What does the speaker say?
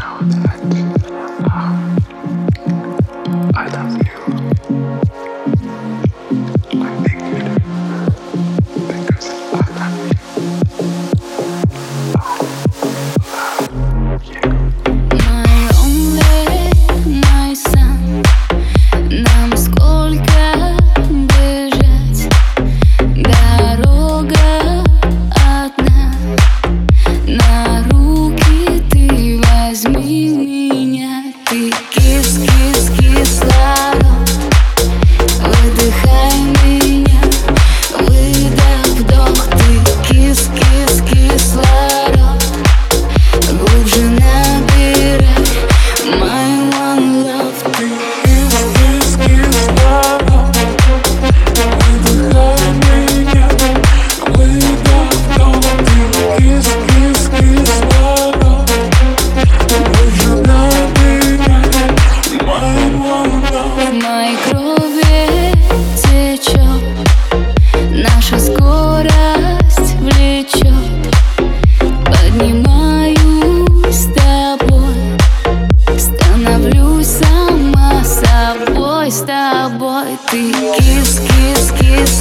know that. ты кис, кис, кис